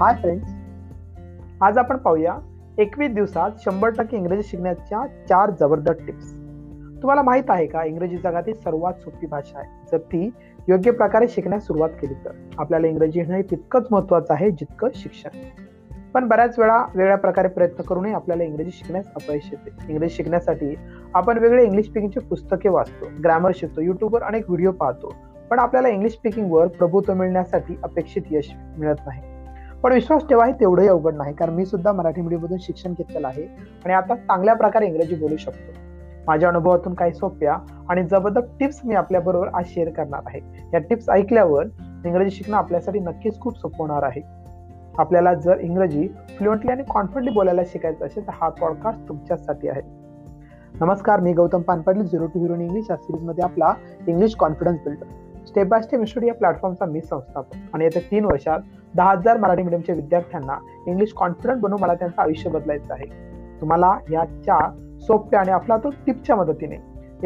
Hi friends आज आपण पाहूया एकवीस दिवसात शंभर टक्के इंग्रजी शिकण्याच्या चार जबरदस्त टिप्स तुम्हाला माहीत आहे का इंग्रजी जगातील सर्वात सोपी भाषा आहे? जर ती योग्य प्रकारे शिकण्यास सुरुवात केली तर. आपल्याला इंग्रजी येणं हे तितकंच महत्वाचं आहे जितकं शिक्षण. पण बऱ्याच वेळा वेगळ्या प्रकारे प्रयत्न करूनही आपल्याला इंग्रजी शिकण्यास अपयश येते. इंग्रजी शिकण्यासाठी आपण वेगळे इंग्लिश स्पीकिंगचे पुस्तके वाचतो ग्रॅमर शिकतो युट्यूबवर अनेक व्हिडिओ पाहतो. पण आपल्याला इंग्लिश स्पीकिंगवर प्रभुत्व मिळण्यासाठी अपेक्षित यश मिळत नाही. पण विश्वास ठेवा हे तेवढंही अवघड नाही कारण मी सुद्धा मराठी मीडियममधून शिक्षण घेतलेलं आहे आणि आता चांगल्या प्रकारे इंग्रजी बोलू शकतो. माझ्या अनुभवातून काही सोप्या आणि जबरदस्त टिप्स मी आपल्याबरोबर आज शेअर करणार आहे. या टिप्स ऐकल्यावर इंग्रजी शिकणं आपल्यासाठी नक्कीच खूप सोपं होणार आहे. आपल्याला जर इंग्रजी फ्लुएंटली आणि कॉन्फिडंटली बोलायला शिकायचं असेल तर हा पॉडकास्ट तुमच्यासाठी आहे. नमस्कार मी Gautam Panpadli zero to hero English या सिरीजमध्ये आपला English confidence builder step by step study या प्लॅटफॉर्मचा मी संस्थापक आणि येत्या तीन वर्षात दहा हजार मराठी मीडियमच्या विद्यार्थ्यांना इंग्लिश कॉन्फिडंट बनवून मला त्यांचं आयुष्य बदलायचं आहे. तुम्हाला याच्या सोप्या आणि अफलातून टिपच्या मदतीने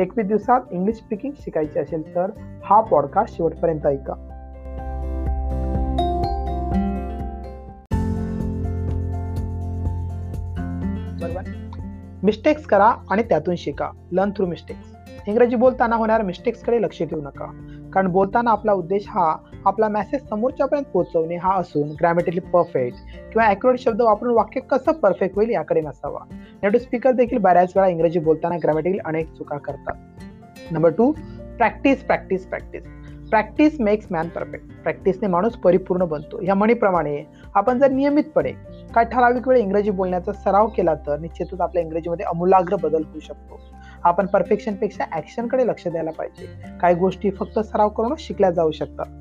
एकवीस दिवसात इंग्लिश स्पीकिंग शिकायची असेल तर हा पॉडकास्ट शेवटपर्यंत ऐका. मिस्टेक्स करा आणि त्यातून शिका. लर्न थ्रू मिस्टेक्स इंग्रजी बोलताना होणाऱ्या मिस्टेक्सकडे लक्ष देऊ नका. कारण बोलताना आपला उद्देश हा आपला मेसेज समोरच्यापर्यंत पोहोचवणे हा असून ग्रॅमॅटिकली परफेक्ट किंवा अॅक्युरेट शब्द वापरून वाक्य कसं परफेक्ट होईल याकडे नसावा. नेटिव्ह स्पीकर देखील बऱ्याच वेळा इंग्रजी बोलताना ग्रॅमॅटिकली अनेक चुका करतात. Number two practice practice practice practice makes man perfect प्रॅक्टिसने माणूस परिपूर्ण बनतो. या म्हणीप्रमाणे आपण जर नियमितपणे काय ठराविक वेळ इंग्रजी बोलण्याचा सराव केला तर निश्चितच आपल्या इंग्रजीमध्ये अमूलाग्र बदल होऊ शकतो. आपण परफेक्शनपेक्षा ॲक्शनकडे लक्ष द्यायला पाहिजे. काही गोष्टी फक्त सराव करूनच शिकल्या जाऊ शकतात.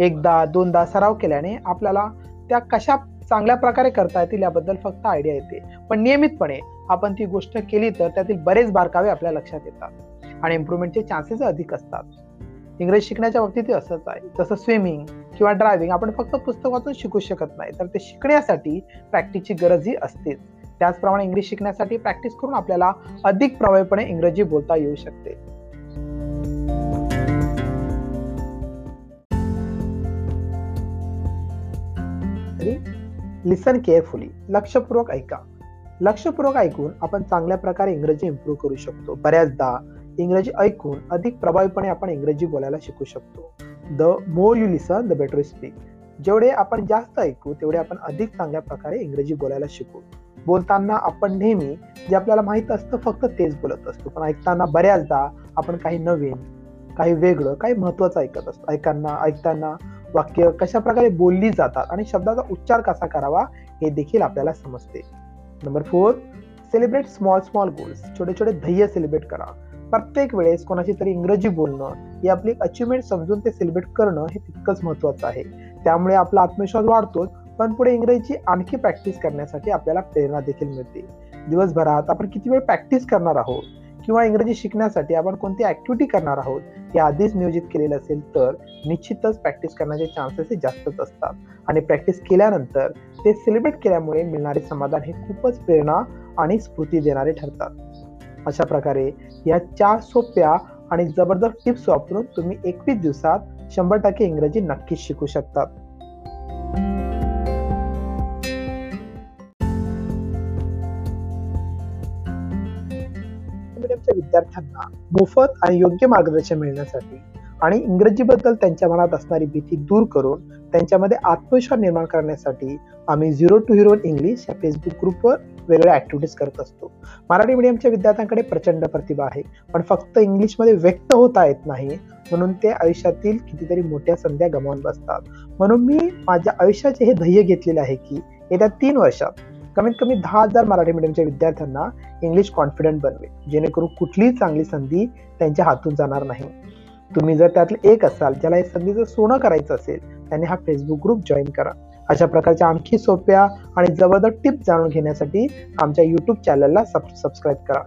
एकदा दोनदा सराव केल्याने आपल्याला त्या कशा चांगल्या प्रकारे करता येतील याबद्दल फक्त आयडिया येते. पण नियमितपणे आपण ती गोष्ट केली तर त्यातील बरेच बारकावे आपल्या लक्षात येतात आणि इम्प्रुव्हमेंटचे चान्सेस अधिक असतात. इंग्रजी शिकण्याच्या बाबतीत असंच आहे. जसं स्विमिंग किंवा ड्रायव्हिंग आपण फक्त पुस्तक वाचून शिकू शकत नाही तर ते शिकण्यासाठी प्रॅक्टिसची गरजही असतेच त्याचप्रमाणे इंग्लिश शिकण्यासाठी प्रॅक्टिस करून आपल्याला अधिक प्रभावीपणे इंग्रजी बोलता येऊ शकते. लिसन केअरफुली लक्षपूर्वक ऐका. लक्षपूर्वक ऐकून आपण चांगल्या प्रकारे इंग्रजी इम्प्रूव्ह करू शकतो. बऱ्याचदा इंग्रजी ऐकून अधिक प्रभावीपणे आपण इंग्रजी बोलायला शिकू शकतो. The more you listen the better speak जेवढे आपण जास्त ऐकू तेवढे आपण अधिक चांगल्या प्रकारे इंग्रजी बोलायला शिकू. बोलताना आपण नेहमी जे आपल्याला माहीत असतं फक्त तेच बोलत असतो. पण ऐकताना बऱ्याचदा आपण काही नवीन काही वेगळं काही महत्वाचं ऐकत असतो. ऐकांना ऐकताना वाक्य कशा प्रकारे बोलली जातात आणि शब्दाचा उच्चार कसा करावा हे देखील आपल्याला समजते. Number four celebrate small small goals छोटे छोटे ध्येय सेलिब्रेट करा. प्रत्येक वेळेस कोणाची तरी इंग्रजी बोलणं हे आपली अचिव्हमेंट समजून ते सेलिब्रेट करणं हे तितकंच महत्वाचं आहे. त्यामुळे आपला आत्मविश्वास वाढतोच पण पुढे इंग्रजीची आणखी प्रॅक्टिस करण्यासाठी आपल्याला प्रेरणा देखील मिळते. दिवसभरात आपण किती वेळ प्रॅक्टिस करणार आहोत? किंवा इंग्रजी शिकण्यासाठी आपण कोणती ऍक्टिव्हिटी करणार आहोत हे आधीच नियोजित केलेलं असेल तर निश्चितच प्रॅक्टिस करण्याचे चान्सेस हे जास्तच असतात. आणि प्रॅक्टिस केल्यानंतर ते सेलिब्रेट केल्यामुळे मिळणारे समाधान हे खूपच प्रेरणा आणि स्फूर्ती देणारे ठरतात. अशा प्रकारे या चार सोप्या आणि जबरदस्त टिप्स वापरून तुम्ही एकवीस दिवसात शंभर टक्के इंग्रजी नक्कीच शिकू शकतात. मिडियमच्या विद्यार्थ्यांना मोफत आणि योग्य मार्गदर्शन मिळण्यासाठी आणि इंग्रजीबद्दल त्यांच्या मनात असणारी भीती दूर करून त्यांच्यामध्ये आत्मविश्वास निर्माण करण्यासाठी आम्ही झिरो टू हिरो इंग्लिश या फेसबुक ग्रुपवर वेगळ्या ऍक्टिव्हिटीज करत असतो. मराठी मीडियमच्या विद्यार्थ्यांकडे प्रचंड प्रतिभा आहे. पण फक्त इंग्लिशमध्ये व्यक्त होता येत नाही. म्हणून ते आयुष्यातील कितीतरी मोठ्या संध्या गमावून बसतात. म्हणून मी माझ्या आयुष्याचे हे ध्येय घेतलेले आहे की येत्या तीन वर्षात कमीत कमी दहा हजार मराठी मीडियमच्या विद्यार्थ्यांना इंग्लिश कॉन्फिडंट बनवे जेणेकरून कुठलीही चांगली संधी त्यांच्या हातून जाणार नाही. तुम्ही जर त्यातले एक असाल ज्याला या संधीचं सोनं करायचं असेल त्याने हा फेसबुक ग्रुप जॉईन करा. अशा प्रकारच्या आणखी सोप्या आणि जबरदस्त टिप्स जाणून घेण्यासाठी आमच्या युट्यूब चॅनलला सबस्क्राईब करा.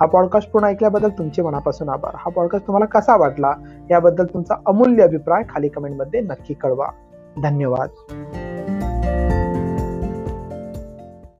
हा पॉडकास्ट पूर्ण ऐकल्याबद्दल तुमचे मनापासून आभार. हा पॉडकास्ट तुम्हाला कसा वाटला याबद्दल तुमचा अमूल्य अभिप्राय खाली कमेंटमध्ये नक्की कळवा. धन्यवाद.